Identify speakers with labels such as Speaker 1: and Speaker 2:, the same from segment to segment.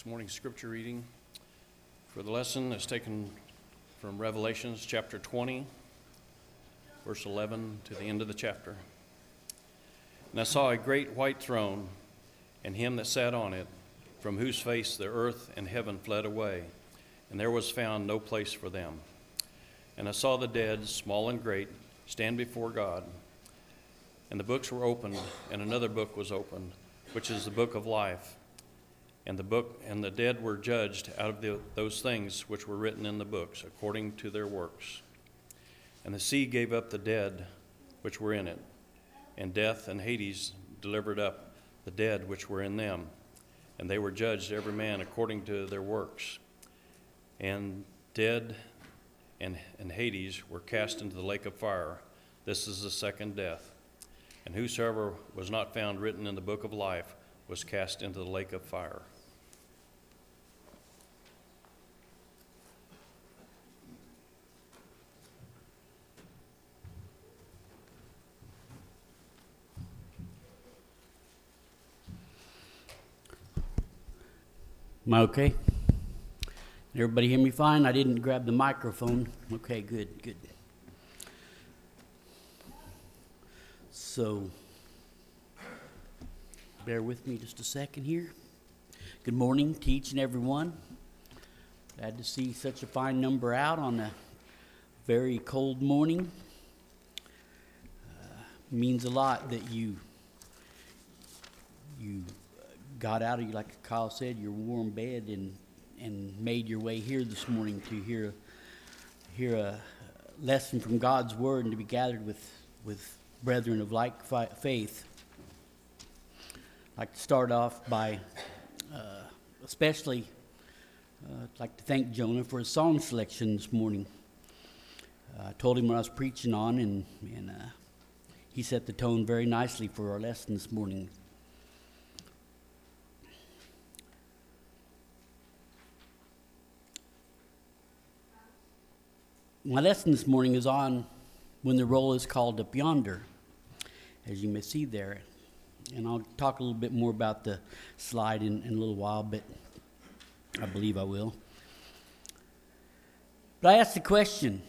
Speaker 1: This morning's scripture reading for the lesson is taken from Revelations chapter 20, verse 11 to the end of the chapter. And I saw a great white throne, and him that sat on it, from whose face the earth and heaven fled away, and there was found no place for them. And I saw the dead, small and great, stand before God. And the books were opened, and another book was opened, which is the book of life. And the book and the dead were judged out of the, those things which were written in the books, according to their works. And the sea gave up the dead which were in it, and death and Hades delivered up the dead which were in them, and they were judged every man according to their works. And dead and, and Hades were cast into the lake of fire. This is the second death. And whosoever was not found written in the book of life was cast into the lake of fire.
Speaker 2: Am I okay? Everybody hear me fine? I didn't grab the microphone. Okay, good, good. So, bear with me just a second here. Good morning to each and every one. Glad to see such a fine number out on a very cold morning. Uh, means a lot that you you got out of like Kyle said, your warm bed and and made your way here this morning to hear hear a lesson from God's word and to be gathered with with brethren of like fi- faith. I'd like to start off by uh, especially uh, I'd like to thank Jonah for his song selection this morning. Uh, I told him what I was preaching on, and, and uh, he set the tone very nicely for our lesson this morning. My lesson this morning is on when the roll is called up yonder, as you may see there. And I'll talk a little bit more about the slide in, in a little while, but I believe I will. But I ask the question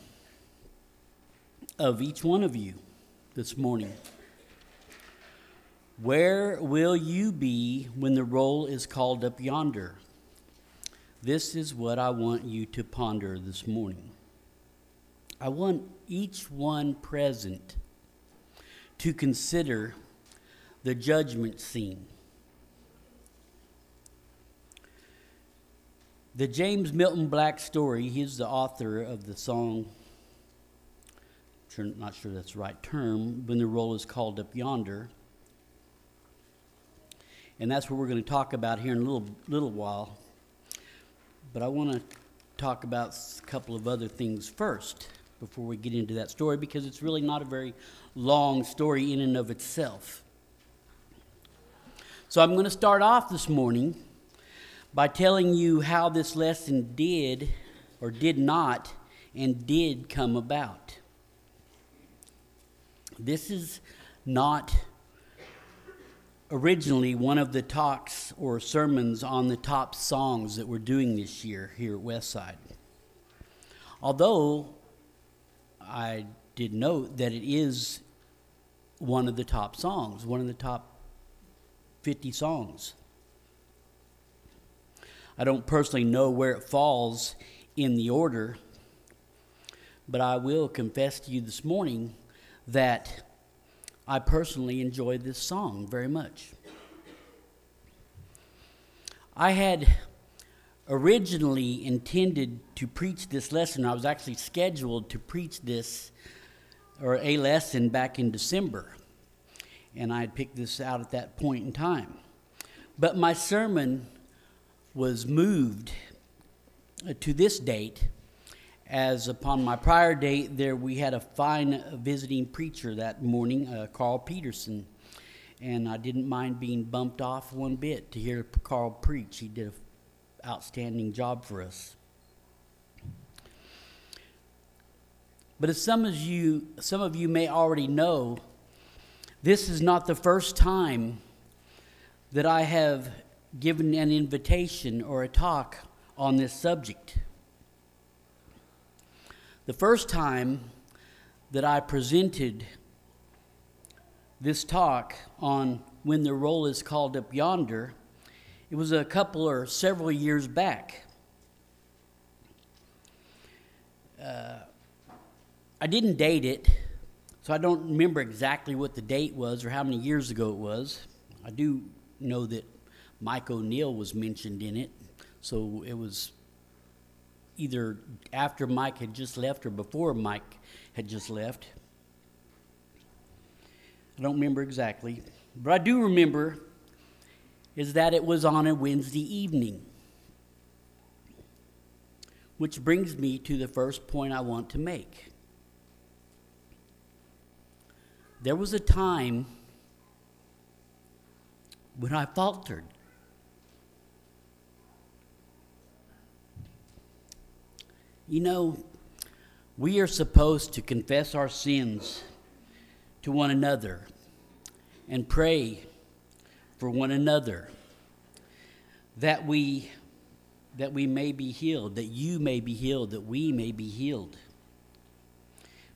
Speaker 2: of each one of you this morning Where will you be when the roll is called up yonder? This is what I want you to ponder this morning. I want each one present to consider the judgment scene. The James Milton Black story, he's the author of the song, I'm not sure that's the right term, when the roll is called up yonder. And that's what we're going to talk about here in a little, little while. But I want to talk about a couple of other things first before we get into that story because it's really not a very long story in and of itself. So I'm going to start off this morning by telling you how this lesson did or did not and did come about. This is not originally one of the talks or sermons on the top songs that we're doing this year here at Westside. Although I did note that it is one of the top songs, one of the top 50 songs. I don't personally know where it falls in the order, but I will confess to you this morning that I personally enjoy this song very much. I had originally intended to preach this lesson. I was actually scheduled to preach this or a lesson back in December. And I had picked this out at that point in time. But my sermon was moved to this date as upon my prior date there we had a fine visiting preacher that morning uh, carl peterson and i didn't mind being bumped off one bit to hear carl preach he did a outstanding job for us. But as some of you, some of you may already know, this is not the first time that I have given an invitation or a talk on this subject. The first time that I presented this talk on when the roll is called up yonder, it was a couple or several years back. Uh, I didn't date it, so I don't remember exactly what the date was or how many years ago it was. I do know that Mike O'Neill was mentioned in it, so it was either after Mike had just left or before Mike had just left. I don't remember exactly, but I do remember is that it was on a Wednesday evening. Which brings me to the first point I want to make. There was a time when I faltered. You know, we are supposed to confess our sins to one another and pray for one another that we that we may be healed that you may be healed that we may be healed.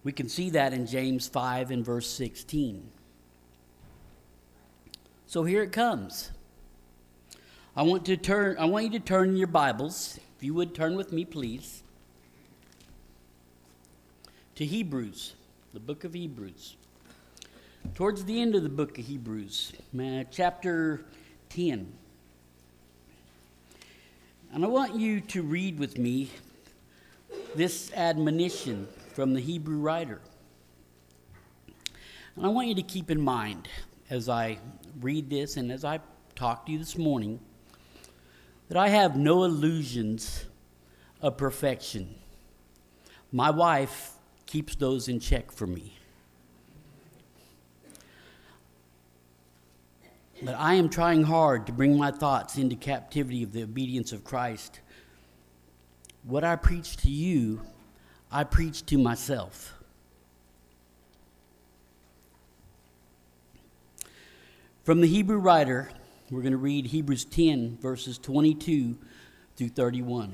Speaker 2: We can see that in James 5 and verse 16 so here it comes. I want to turn I want you to turn your Bibles if you would turn with me please to Hebrews the book of Hebrews towards the end of the book of Hebrews, chapter 10. And I want you to read with me this admonition from the Hebrew writer. And I want you to keep in mind as I read this and as I talk to you this morning that I have no illusions of perfection. My wife keeps those in check for me. But I am trying hard to bring my thoughts into captivity of the obedience of Christ. What I preach to you, I preach to myself. From the Hebrew writer, we're going to read Hebrews 10, verses 22 through 31.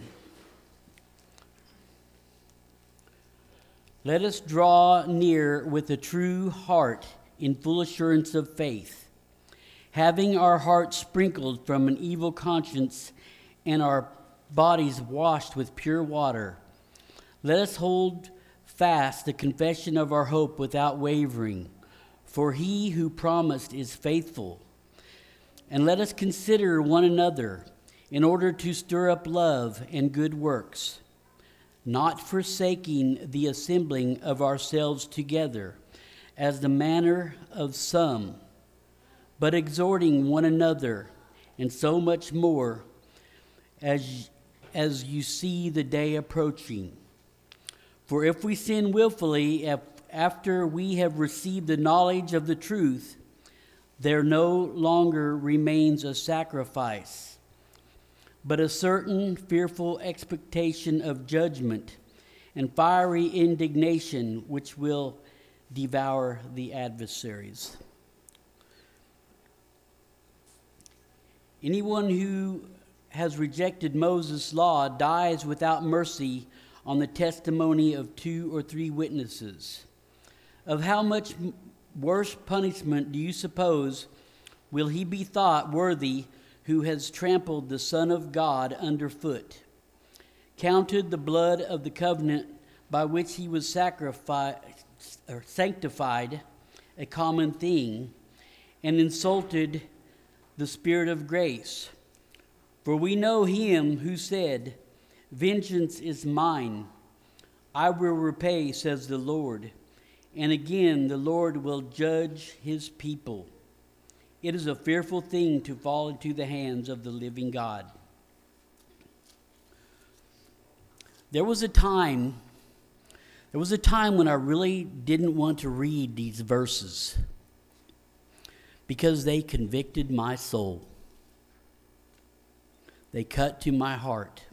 Speaker 2: Let us draw near with a true heart in full assurance of faith having our hearts sprinkled from an evil conscience and our bodies washed with pure water. Let us hold fast the confession of our hope without wavering, for he who promised is faithful. And let us consider one another in order to stir up love and good works, not forsaking the assembling of ourselves together, as the manner of some but exhorting one another, and so much more as, as you see the day approaching. For if we sin willfully after we have received the knowledge of the truth, there no longer remains a sacrifice, but a certain fearful expectation of judgment and fiery indignation which will devour the adversaries. Anyone who has rejected Moses' law dies without mercy on the testimony of two or three witnesses. Of how much worse punishment do you suppose will he be thought worthy who has trampled the Son of God underfoot, counted the blood of the covenant by which he was sanctified a common thing, and insulted the Spirit of grace. For we know him who said, Vengeance is mine, I will repay, says the Lord. And again, the Lord will judge his people. It is a fearful thing to fall into the hands of the living God. There was a time, there was a time when I really didn't want to read these verses because they convicted my soul. They cut to my heart.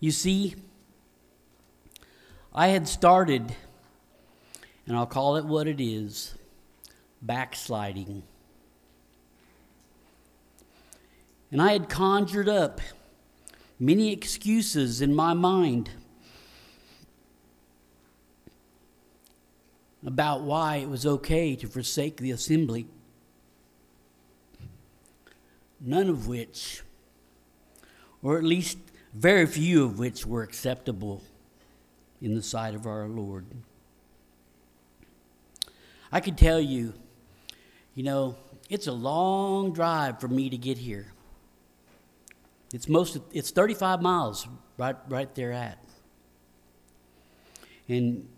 Speaker 2: You see, I had started, and I'll call it what it is backsliding. And I had conjured up many excuses in my mind about why it was okay to forsake the assembly, none of which, or at least very few of which, were acceptable in the sight of our Lord. I could tell you, you know, it's a long drive for me to get here. It's most it's 35 miles right right there at. And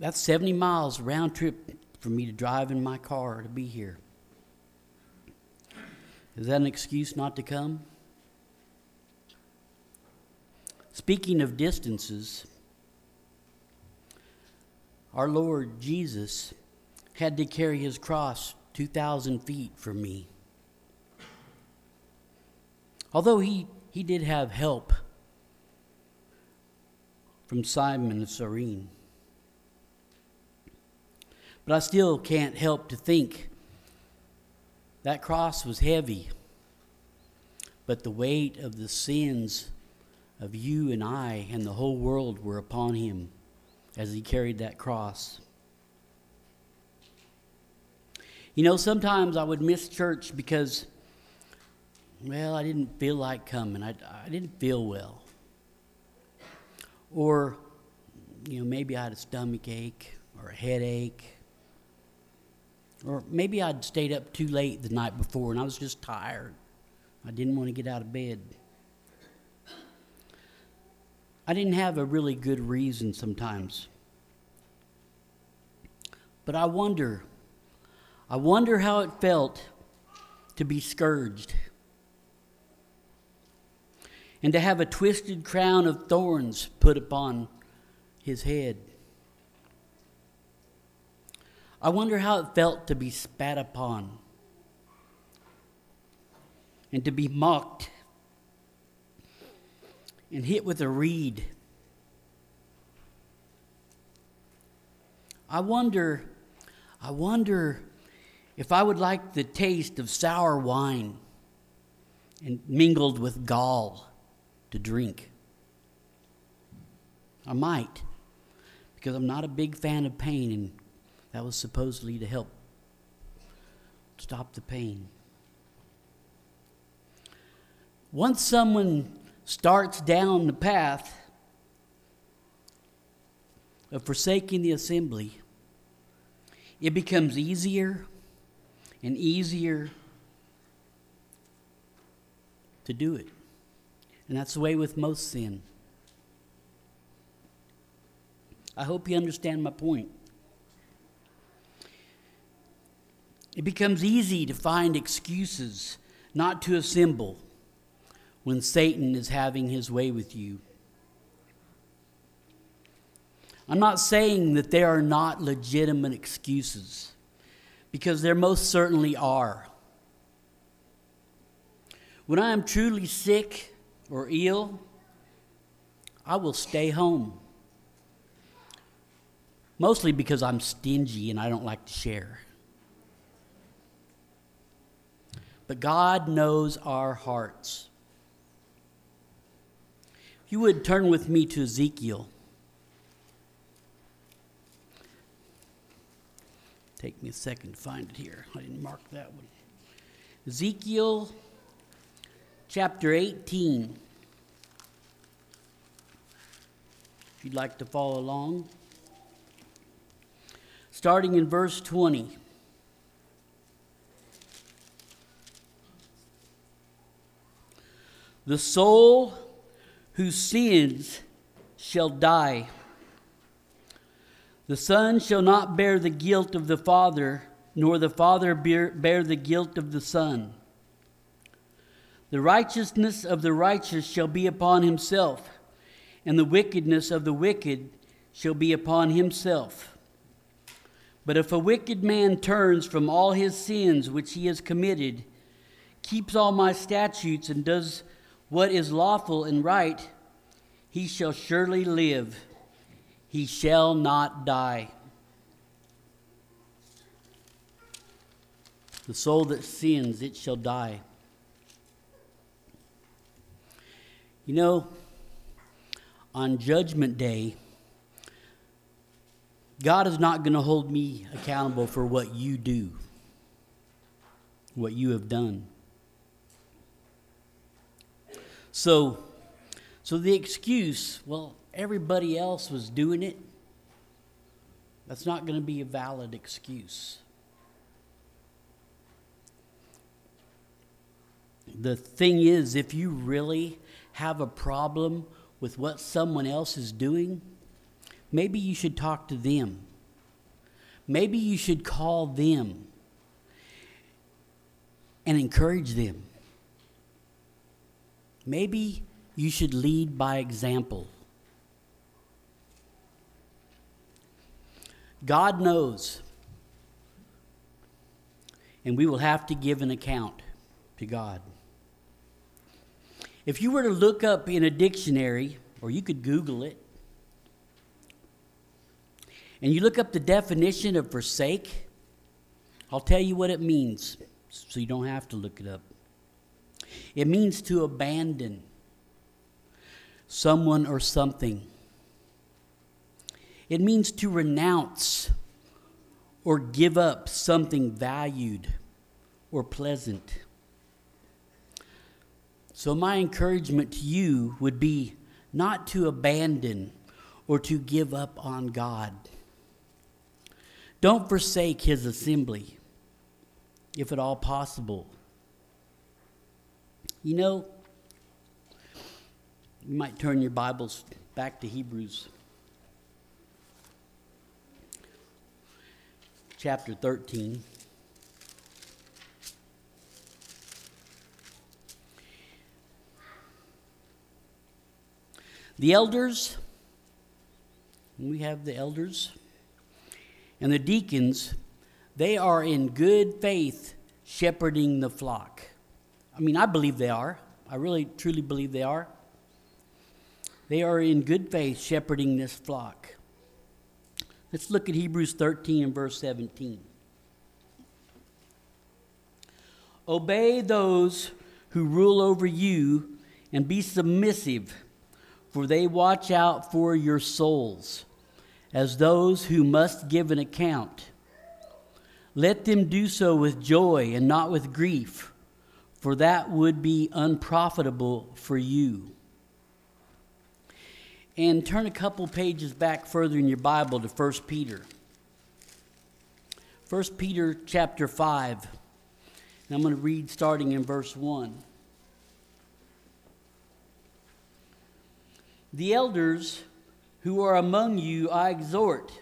Speaker 2: that's 70 miles round trip for me to drive in my car to be here. Is that an excuse not to come? Speaking of distances, our Lord Jesus had to carry his cross 2,000 feet for me. Although he, he did have help from Simon of Cyrene. But I still can't help to think that cross was heavy, but the weight of the sins of you and I and the whole world were upon him as he carried that cross. You know, sometimes I would miss church because, well, I didn't feel like coming. I, I didn't feel well. Or, you know, maybe I had a stomach ache or a headache. Or maybe I'd stayed up too late the night before and I was just tired. I didn't want to get out of bed. I didn't have a really good reason sometimes. But I wonder I wonder how it felt to be scourged and to have a twisted crown of thorns put upon his head. I wonder how it felt to be spat upon and to be mocked and hit with a reed. I wonder, I wonder if I would like the taste of sour wine and mingled with gall to drink. I might, because I'm not a big fan of pain, and that was supposedly to help stop the pain. Once someone starts down the path of forsaking the assembly, it becomes easier and easier to do it. And that's the way with most sin. I hope you understand my point. It becomes easy to find excuses not to assemble when Satan is having his way with you. I'm not saying that there are not legitimate excuses because there most certainly are. When I am truly sick or ill, I will stay home. Mostly because I'm stingy and I don't like to share. But God knows our hearts. If you would turn with me to Ezekiel. Take me a second to find it here. I didn't mark that one. Ezekiel chapter 18. If you'd like to follow along. Starting in verse 20. The soul whose sins shall die the Son shall not bear the guilt of the Father, nor the Father bear, bear the guilt of the Son. The righteousness of the righteous shall be upon himself, and the wickedness of the wicked shall be upon himself. But if a wicked man turns from all his sins which he has committed, keeps all my statutes, and does what is lawful and right, he shall surely live he shall not die. The soul that sins, it shall die. You know, on Judgment Day, God is not going to hold me accountable for what you do, what you have done. So, so the excuse, well, everybody else was doing it, that's not going to be a valid excuse. The thing is, if you really have a problem with what someone else is doing, maybe you should talk to them. Maybe you should call them and encourage them. Maybe you should lead by example. God knows, and we will have to give an account to God. If you were to look up in a dictionary, or you could Google it, and you look up the definition of forsake, I'll tell you what it means so you don't have to look it up. It means to abandon someone or something. It means to renounce or give up something valued or pleasant. So, my encouragement to you would be not to abandon or to give up on God. Don't forsake His assembly, if at all possible. You know, you might turn your Bibles back to Hebrews chapter 13. The elders, we have the elders, and the deacons, they are in good faith shepherding the flock. I mean, I believe they are. I really, truly believe they are. They are in good faith shepherding this flock. Let's look at Hebrews 13 and verse 17. Obey those who rule over you and be submissive for they watch out for your souls as those who must give an account. Let them do so with joy and not with grief, for that would be unprofitable for you. And turn a couple pages back further in your Bible to 1 Peter. 1 Peter chapter 5. And I'm going to read starting in verse 1. The elders who are among you, I exhort.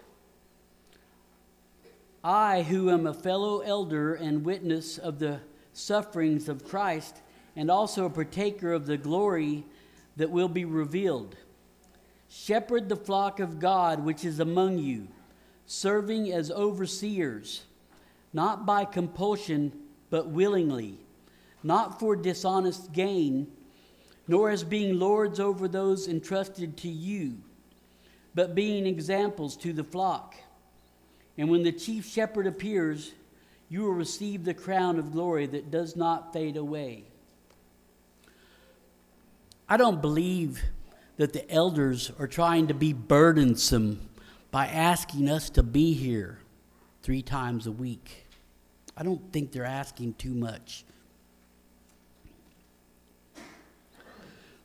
Speaker 2: I, who am a fellow elder and witness of the sufferings of Christ, and also a partaker of the glory that will be revealed. Shepherd the flock of God which is among you, serving as overseers, not by compulsion, but willingly, not for dishonest gain nor as being lords over those entrusted to you, but being examples to the flock. And when the chief shepherd appears, you will receive the crown of glory that does not fade away. I don't believe that the elders are trying to be burdensome by asking us to be here three times a week. I don't think they're asking too much.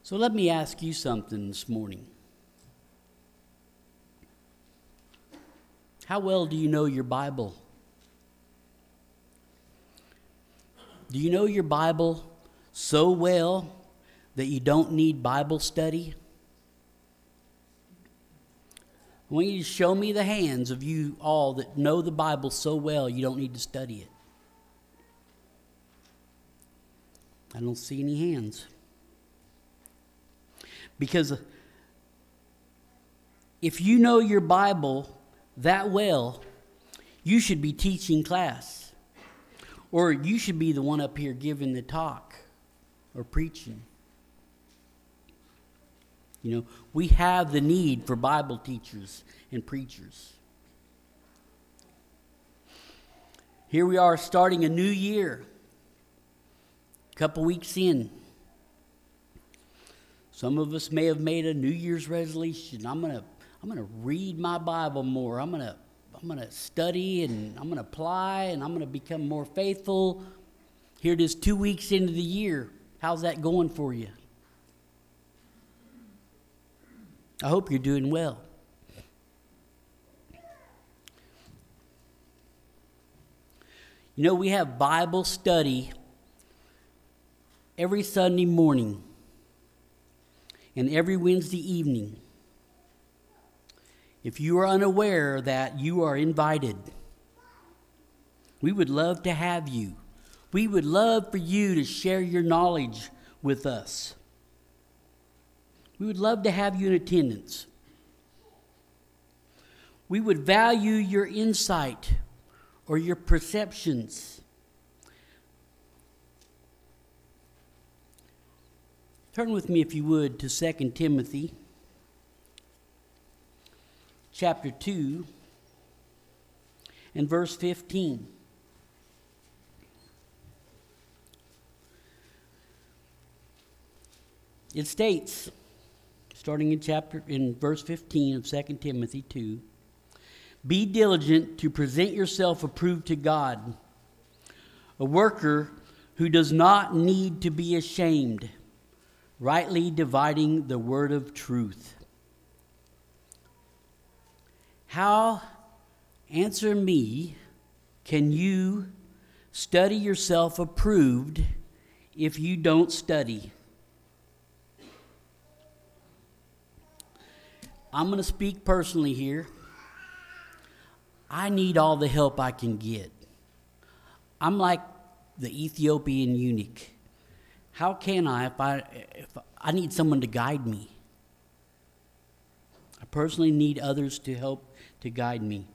Speaker 2: So let me ask you something this morning. How well do you know your Bible? Do you know your Bible so well that you don't need Bible study? I want you to show me the hands of you all that know the Bible so well you don't need to study it. I don't see any hands. Because if you know your Bible that well, you should be teaching class. Or you should be the one up here giving the talk or preaching. You know, we have the need for Bible teachers and preachers. Here we are starting a new year, a couple weeks in. Some of us may have made a New Year's resolution. I'm going to I'm going to read my Bible more. I'm going to I'm going to study and I'm going to apply and I'm going to become more faithful. Here it is 2 weeks into the year. How's that going for you? I hope you're doing well. You know, we have Bible study every Sunday morning and every Wednesday evening. If you are unaware that you are invited, we would love to have you. We would love for you to share your knowledge with us. We would love to have you in attendance. We would value your insight or your perceptions. Turn with me, if you would, to 2 Timothy chapter 2 and verse 15. It states, starting in chapter in verse 15 of 2 Timothy 2, be diligent to present yourself approved to God, a worker who does not need to be ashamed, rightly dividing the word of truth. How, answer me, can you study yourself approved if you don't study? I'm going to speak personally here. I need all the help I can get. I'm like the Ethiopian eunuch. How can I if I if I need someone to guide me? I personally need others to help to guide me.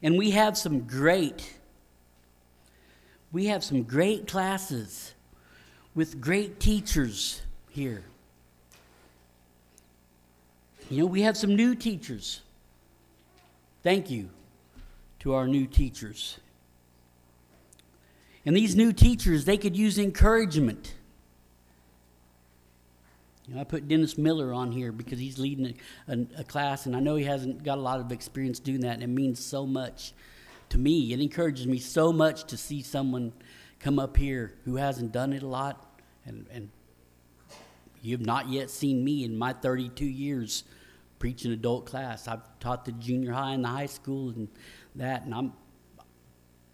Speaker 2: And we have some great we have some great classes with great teachers here. You know, we have some new teachers. Thank you to our new teachers. And these new teachers, they could use encouragement. You know, I put Dennis Miller on here because he's leading a, a, a, class, and I know he hasn't got a lot of experience doing that, and it means so much to me. It encourages me so much to see someone come up here who hasn't done it a lot, and, and you have not yet seen me in my 32 years preaching adult class. I've taught the junior high and the high school and that, and I'm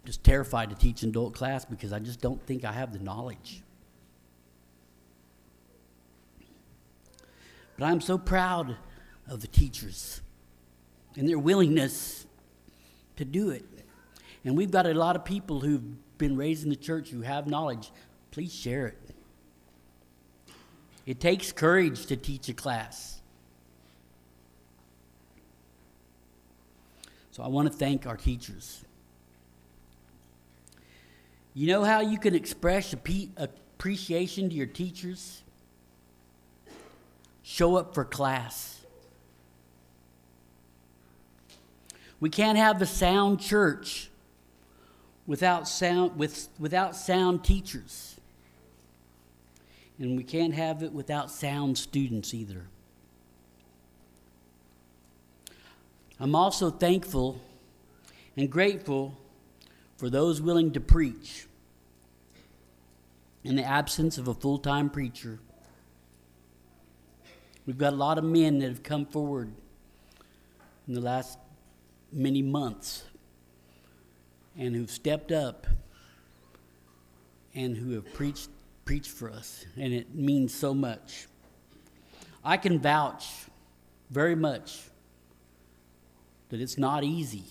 Speaker 2: just terrified to teach an adult class because I just don't think I have the knowledge. But I'm so proud of the teachers and their willingness to do it. And we've got a lot of people who've been raised in the church who have knowledge. Please share it. It takes courage to teach a class. So I want to thank our teachers. You know how you can express appreciation to your teachers? Show up for class. We can't have a sound church without sound, with, without sound teachers. And we can't have it without sound students either. I'm also thankful and grateful for those willing to preach in the absence of a full time preacher. We've got a lot of men that have come forward in the last many months and who've stepped up and who have preached preached for us and it means so much. I can vouch very much that it's not easy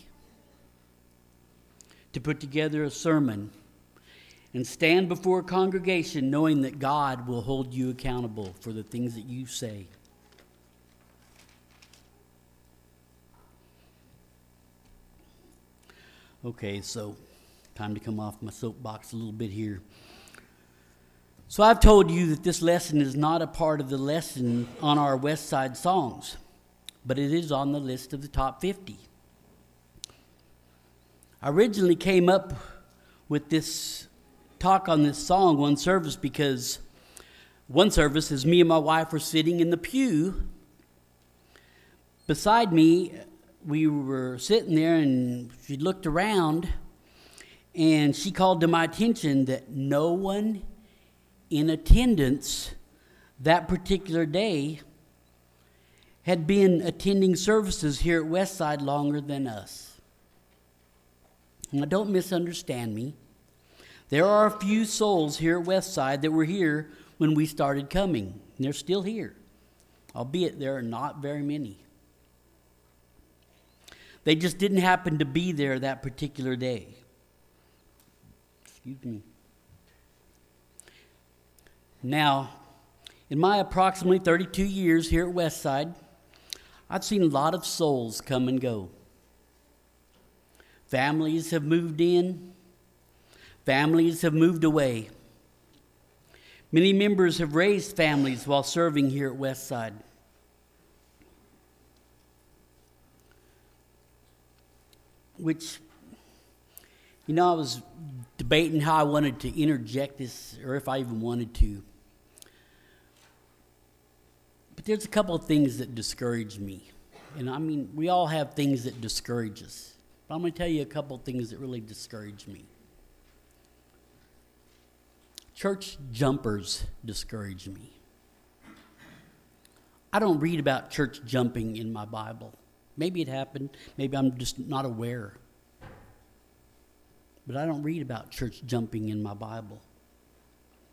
Speaker 2: to put together a sermon and stand before a congregation knowing that God will hold you accountable for the things that you say. Okay, so time to come off my soapbox a little bit here. So I've told you that this lesson is not a part of the lesson on our West Side songs but it is on the list of the top 50. I originally came up with this talk on this song one service because One service, is me and my wife were sitting in the pew, beside me, we were sitting there and she looked around and she called to my attention that no one in attendance that particular day had been attending services here at Westside longer than us. Now, don't misunderstand me. There are a few souls here at Westside that were here when we started coming. And they're still here, albeit there are not very many. They just didn't happen to be there that particular day. Excuse me. Now, in my approximately 32 years here at Westside, I've seen a lot of souls come and go. Families have moved in, families have moved away. Many members have raised families while serving here at Westside. Which, you know, I was debating how I wanted to interject this, or if I even wanted to. But there's a couple of things that discourage me. And I mean, we all have things that discourage us. But I'm going to tell you a couple of things that really discourage me. Church jumpers discourage me. I don't read about church jumping in my Bible. Maybe it happened, maybe I'm just not aware. But I don't read about church jumping in my Bible.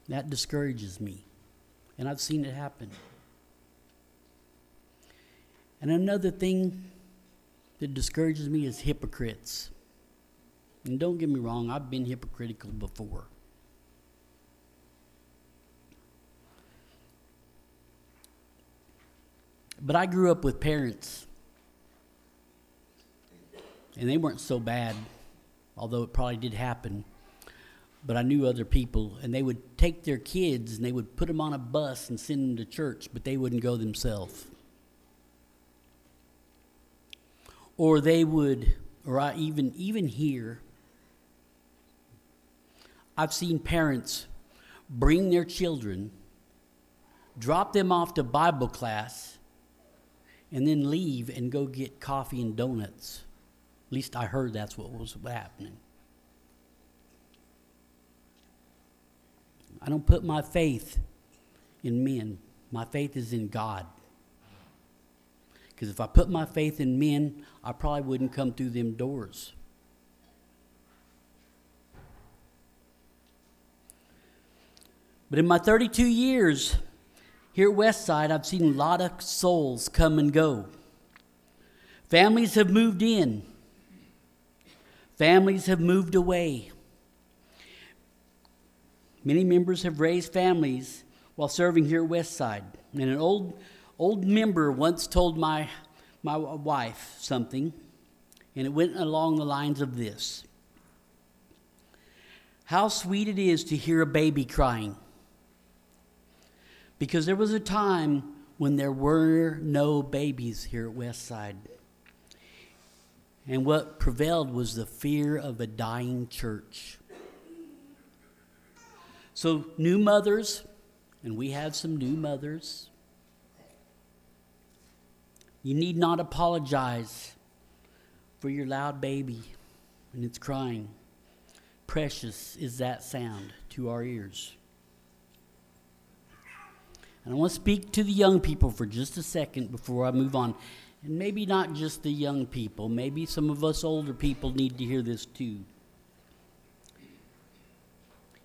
Speaker 2: That discourages me. And I've seen it happen. And another thing that discourages me is hypocrites. And don't get me wrong, I've been hypocritical before. But I grew up with parents, and they weren't so bad, although it probably did happen. But I knew other people, and they would take their kids and they would put them on a bus and send them to church, but they wouldn't go themselves. Or they would, or I even even here, I've seen parents bring their children, drop them off to Bible class, and then leave and go get coffee and donuts. At least I heard that's what was happening. I don't put my faith in men. My faith is in God. Because if I put my faith in men, I probably wouldn't come through them doors. But in my 32 years here at Westside, I've seen a lot of souls come and go. Families have moved in, families have moved away. Many members have raised families while serving here at Westside. And an old, old member once told my, my wife something, and it went along the lines of this How sweet it is to hear a baby crying. Because there was a time when there were no babies here at Westside. And what prevailed was the fear of a dying church. So, new mothers, and we have some new mothers, you need not apologize for your loud baby when it's crying. Precious is that sound to our ears. And I want to speak to the young people for just a second before I move on. And maybe not just the young people, maybe some of us older people need to hear this too.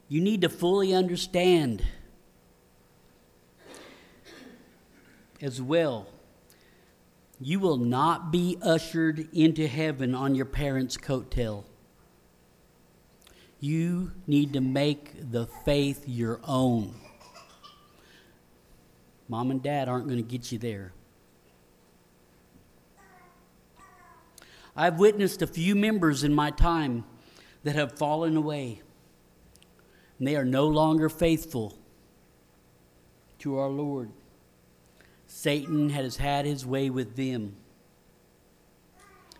Speaker 2: You need to fully understand as well. You will not be ushered into heaven on your parents' coattail. You need to make the faith your own. Mom and dad aren't going to get you there. I've witnessed a few members in my time that have fallen away, and they are no longer faithful to our Lord. Satan has had his way with them.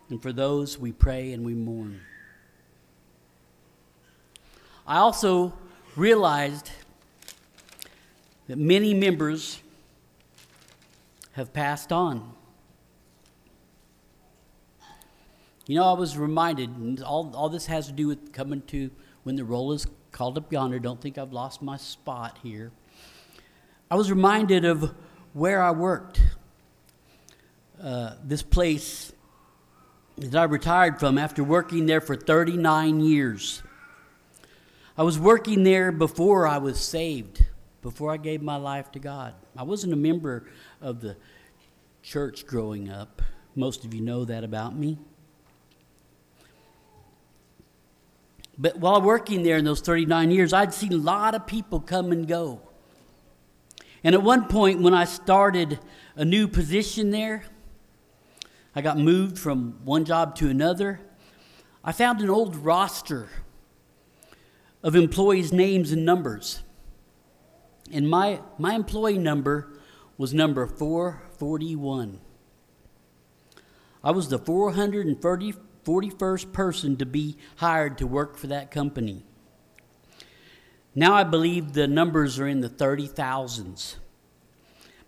Speaker 2: And for those, we pray and we mourn. I also realized that many members have passed on. You know, I was reminded, and all, all this has to do with coming to when the roll is called up yonder. Don't think I've lost my spot here. I was reminded of where I worked. Uh, this place that I retired from after working there for 39 years. I was working there before I was saved, before I gave my life to God. I wasn't a member of the church growing up. Most of you know that about me. But while working there in those 39 years, I'd seen a lot of people come and go. And at one point, when I started a new position there, I got moved from one job to another. I found an old roster of employees' names and numbers. And my, my employee number was number 441. I was the 441st person to be hired to work for that company. Now I believe the numbers are in the 30,000s.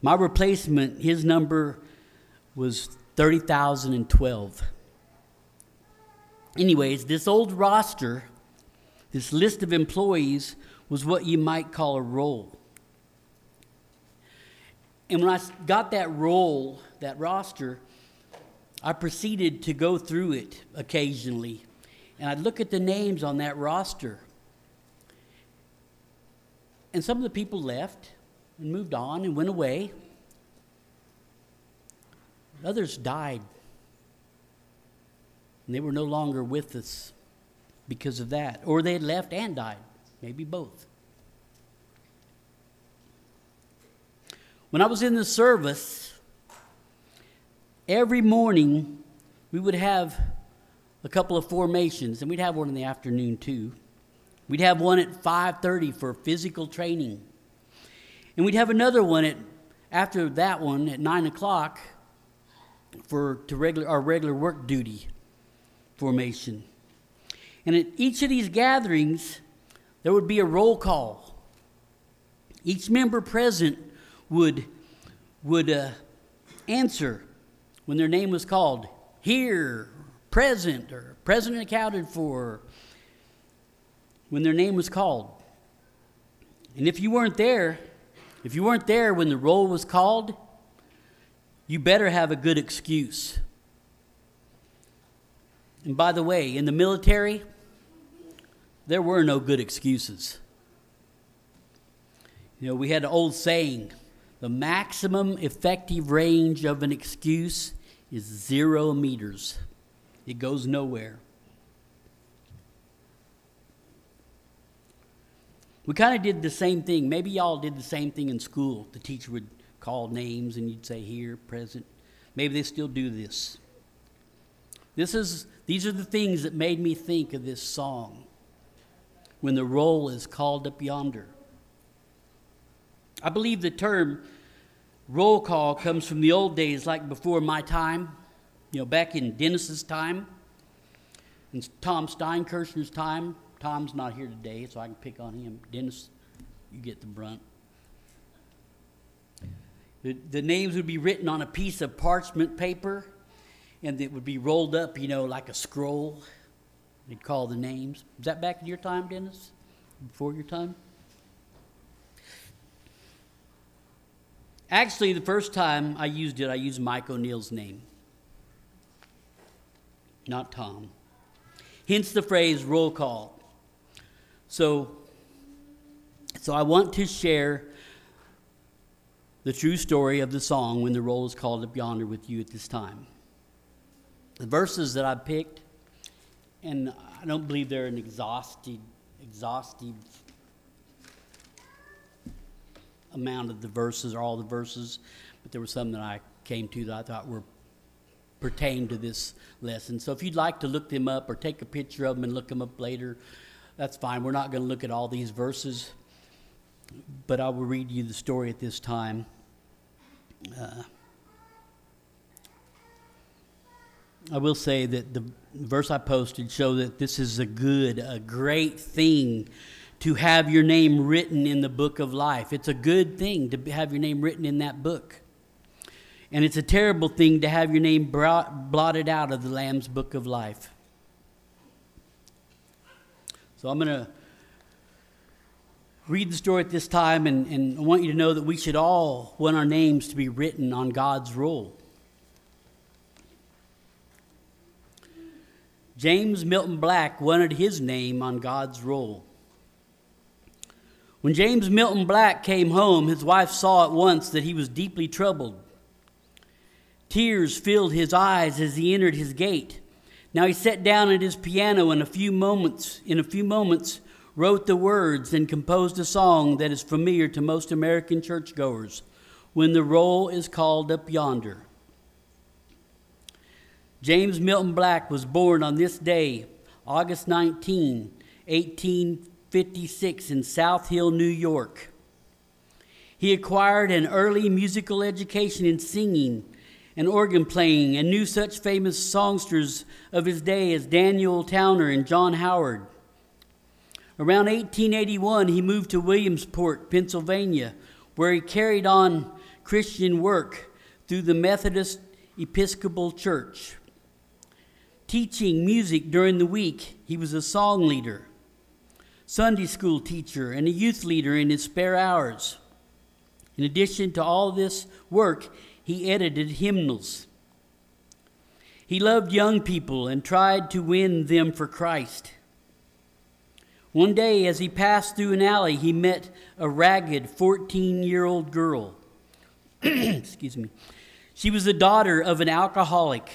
Speaker 2: My replacement, his number was 30,012. Anyways, this old roster, this list of employees, was what you might call a roll. And when I got that roll, that roster, I proceeded to go through it occasionally. And I'd look at the names on that roster. And some of the people left and moved on and went away. Others died. And they were no longer with us because of that. Or they had left and died. Maybe both. When I was in the service, every morning we would have a couple of formations, and we'd have one in the afternoon too. We'd have one at 5:30 for physical training, and we'd have another one at after that one at nine o'clock for to regular our regular work duty formation. And at each of these gatherings, there would be a roll call. Each member present would would uh, answer when their name was called. Here, present, or present accounted for. When their name was called. And if you weren't there, if you weren't there when the roll was called, you better have a good excuse. And by the way, in the military, there were no good excuses. You know, we had an old saying the maximum effective range of an excuse is zero meters, it goes nowhere. We kind of did the same thing. Maybe y'all did the same thing in school. The teacher would call names and you'd say here, present. Maybe they still do this. This is, these are the things that made me think of this song when the roll is called up yonder. I believe the term roll call comes from the old days, like before my time, you know, back in Dennis's time, and Tom Steinkirchner's time. Tom's not here today, so I can pick on him. Dennis, you get the brunt. The, the names would be written on a piece of parchment paper, and it would be rolled up, you know, like a scroll. They'd call the names. Was that back in your time, Dennis? Before your time? Actually, the first time I used it, I used Mike O'Neill's name, not Tom. Hence the phrase roll call. So, so I want to share the true story of the song when the roll is called up yonder with you at this time. The verses that I picked, and I don't believe they're an exhaustive, exhaustive amount of the verses or all the verses, but there were some that I came to that I thought were pertain to this lesson. So if you'd like to look them up or take a picture of them and look them up later, that's fine. We're not going to look at all these verses, but I will read you the story at this time. Uh, I will say that the verse I posted show that this is a good, a great thing to have your name written in the book of life. It's a good thing to have your name written in that book. And it's a terrible thing to have your name blotted out of the Lamb's book of life. So I'm going to read the story at this time, and, and I want you to know that we should all want our names to be written on God's roll. James Milton Black wanted his name on God's roll. When James Milton Black came home, his wife saw at once that he was deeply troubled. Tears filled his eyes as he entered his gate. Now he sat down at his piano and a few moments in a few moments wrote the words and composed a song that is familiar to most American churchgoers when the roll is called up yonder. James Milton Black was born on this day, August 19, 18 56 in South Hill, New York. He acquired an early musical education in singing and organ playing and knew such famous songsters of his day as Daniel Towner and John Howard. Around 1881, he moved to Williamsport, Pennsylvania, where he carried on Christian work through the Methodist Episcopal Church. Teaching music during the week, he was a song leader. Sunday school teacher, and a youth leader in his spare hours. In addition to all this work, he edited hymnals. He loved young people and tried to win them for Christ. One day, as he passed through an alley, he met a ragged 14 year old girl. Excuse me. She was the daughter of an alcoholic.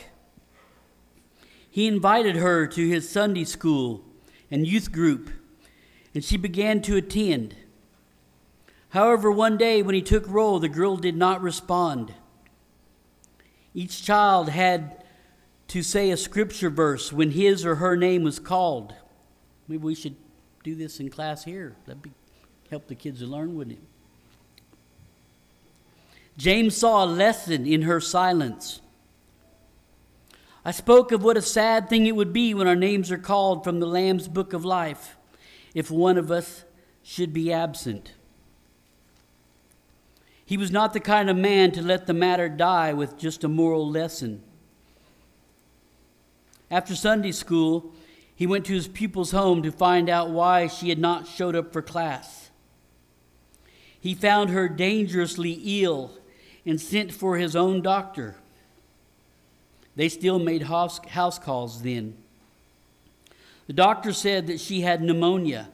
Speaker 2: He invited her to his Sunday school and youth group and she began to attend. However, one day when he took roll, the girl did not respond. Each child had to say a scripture verse when his or her name was called. Maybe we should do this in class here. That'd be, help the kids to learn, wouldn't it? James saw a lesson in her silence. I spoke of what a sad thing it would be when our names are called from the Lamb's book of life if one of us should be absent. He was not the kind of man to let the matter die with just a moral lesson. After Sunday school, he went to his pupil's home to find out why she had not showed up for class. He found her dangerously ill and sent for his own doctor. They still made house, calls then. The doctor said that she had pneumonia.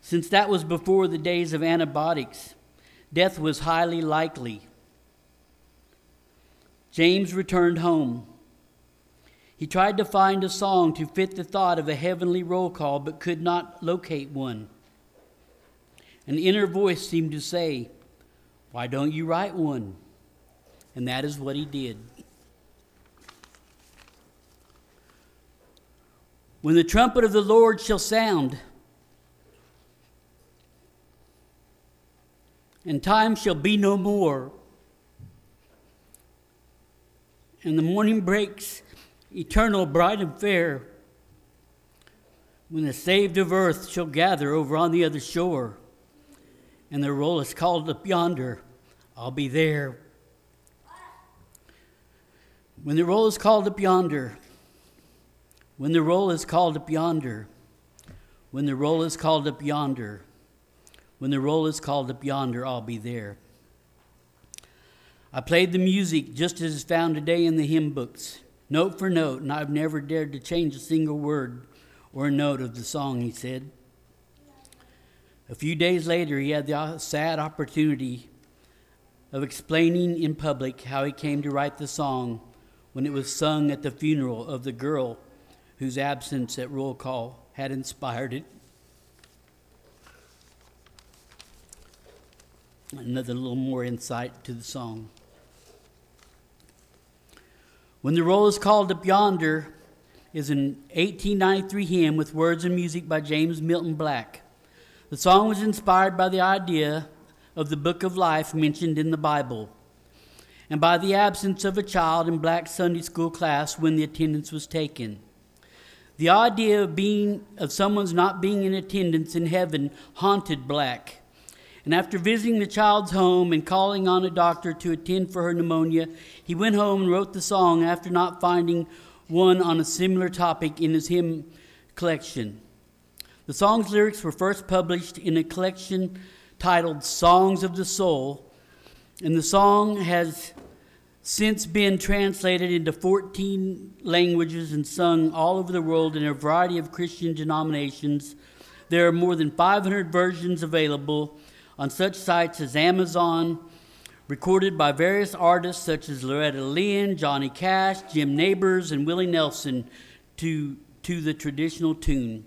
Speaker 2: Since that was before the days of antibiotics, death was highly likely. James returned home. He tried to find a song to fit the thought of a heavenly roll call, but could not locate one. An inner voice seemed to say, Why don't you write one? And that is what he did. When the trumpet of the Lord shall sound, and time shall be no more, and the morning breaks eternal, bright, and fair, when the saved of earth shall gather over on the other shore, and the roll is called up yonder, I'll be there. When the roll is called up yonder, when the roll is called up yonder, when the roll is called up yonder, when the roll is called up yonder, I'll be there. I played the music just as it's found today in the hymn books, note for note, and I've never dared to change a single word or a note of the song, he said. A few days later, he had the sad opportunity of explaining in public how he came to write the song when it was sung at the funeral of the girl whose absence at roll call had inspired it. Another little more insight to the song. When the roll is called up yonder is an 1893 hymn with words and music by James Milton Black. The song was inspired by the idea of the book of life mentioned in the Bible and by the absence of a child in Black Sunday school class when the attendance was taken. The idea of being of someone's not being in attendance in heaven haunted Black. And after visiting the child's home and calling on a doctor to attend for her pneumonia, he went home and wrote the song after not finding one on a similar topic in his hymn collection. The song's lyrics were first published in a collection titled Songs of the Soul, and the song has since been translated into 14 languages and sung all over the world in a variety of Christian denominations. There are more than 500 versions available on such sites as Amazon, recorded by various artists such as Loretta Lynn, Johnny Cash, Jim Nabors, and Willie Nelson to, to the traditional tune.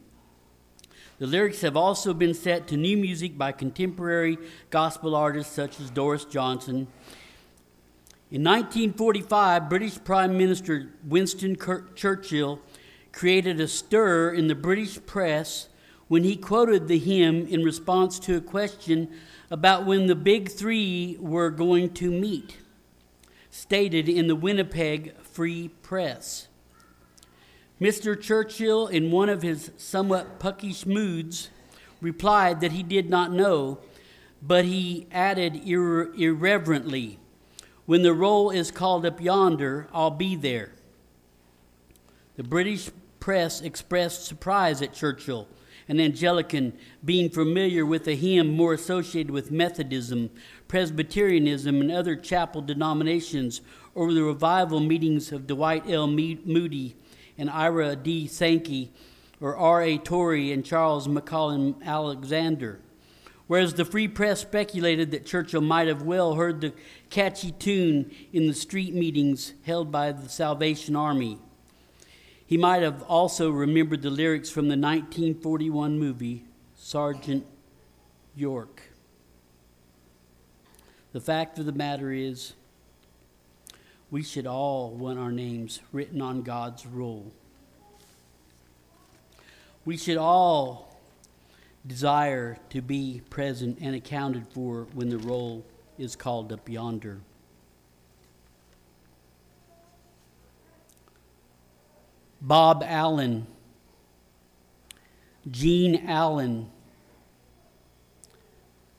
Speaker 2: The lyrics have also been set to new music by contemporary gospel artists such as Doris Johnson. In 1945, British Prime Minister Winston Churchill created a stir in the British press when he quoted the hymn in response to a question about when the big three were going to meet, stated in the Winnipeg Free Press. Mr. Churchill, in one of his somewhat puckish moods, replied that he did not know, but he added irre- irreverently, When the roll is called up yonder, I'll be there. The British press expressed surprise at Churchill, an Anglican, being familiar with a hymn more associated with Methodism, Presbyterianism, and other chapel denominations over the revival meetings of Dwight L. Moody and Ira D. Sankey, or R.A. Torrey and Charles McCallon Alexander. Whereas the Free Press speculated that Churchill might have well heard the catchy tune in the street meetings held by the Salvation Army. He might have also remembered the lyrics from the 1941 movie Sergeant York. The fact of the matter is, we should all want our names written on God's roll. We should all desire to be present and accounted for when the roll is called up yonder. Bob Allen, Gene Allen,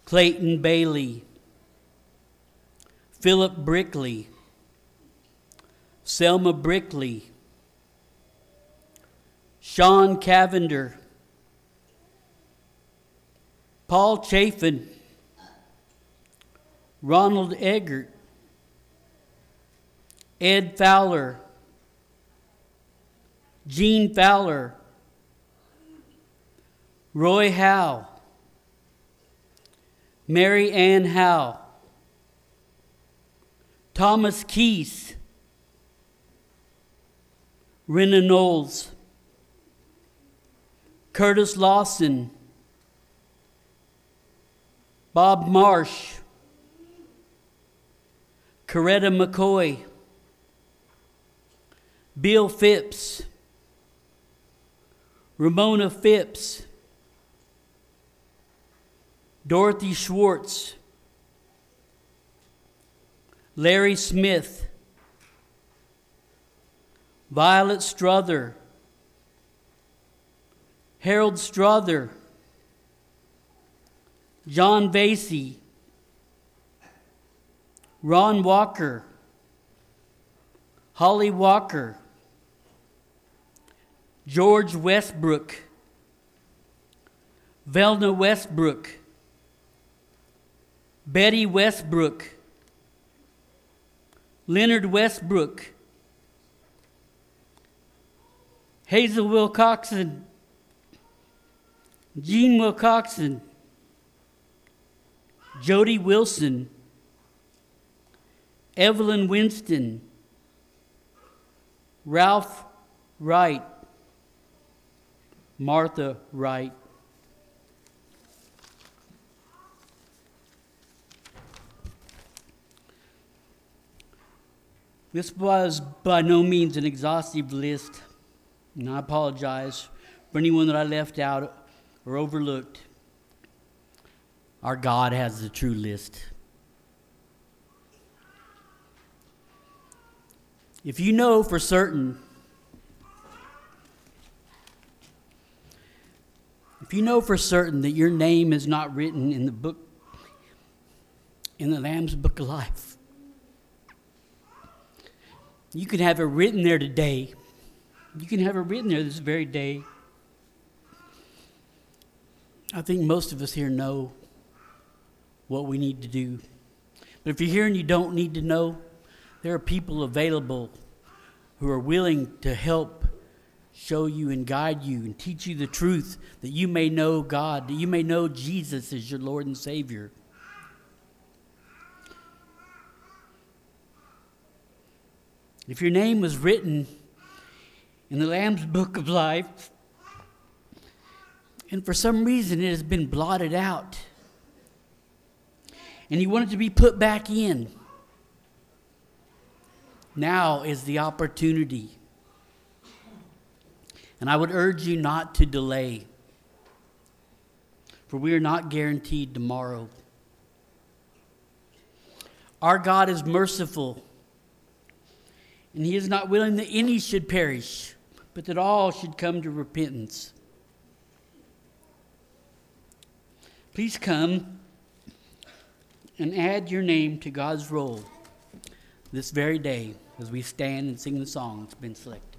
Speaker 2: Clayton Bailey, Philip Brickley, Selma Brickley, Sean Cavender, Paul Chafin, Ronald Eggert, Ed Fowler, Gene Fowler, Roy Howe, Mary Ann Howe, Thomas Keese, Rena Knowles, Curtis Lawson, Bob Marsh, Coretta McCoy, Bill Phipps, Ramona Phipps, Dorothy Schwartz, Larry Smith, Violet Strother, Harold Strother, John Vasey, Ron Walker, Holly Walker, George Westbrook, Velna Westbrook, Betty Westbrook, Leonard Westbrook, Hazel Wilcoxon, Jean Wilcoxon, Jody Wilson, Evelyn Winston, Ralph Wright, Martha Wright. This was by no means an exhaustive list. And I apologize for anyone that I left out or overlooked. Our God has the true list. If you know for certain If you know for certain that your name is not written in the book, in the Lamb's Book of Life, you can have it written there today. You can have it written there this very day. I think most of us here know what we need to do. But if you're here and you don't need to know, there are people available who are willing to help show you and guide you and teach you the truth that you may know God, that you may know Jesus as your Lord and Savior. If your name was written in the Lamb's Book of Life, and for some reason it has been blotted out, and you want it to be put back in, now is the opportunity. And I would urge you not to delay, for we are not guaranteed tomorrow. Our God is merciful, and He is not willing that any should perish, but that all should come to repentance. Please come and add your name to God's roll this very day as we stand and sing the song that's been selected.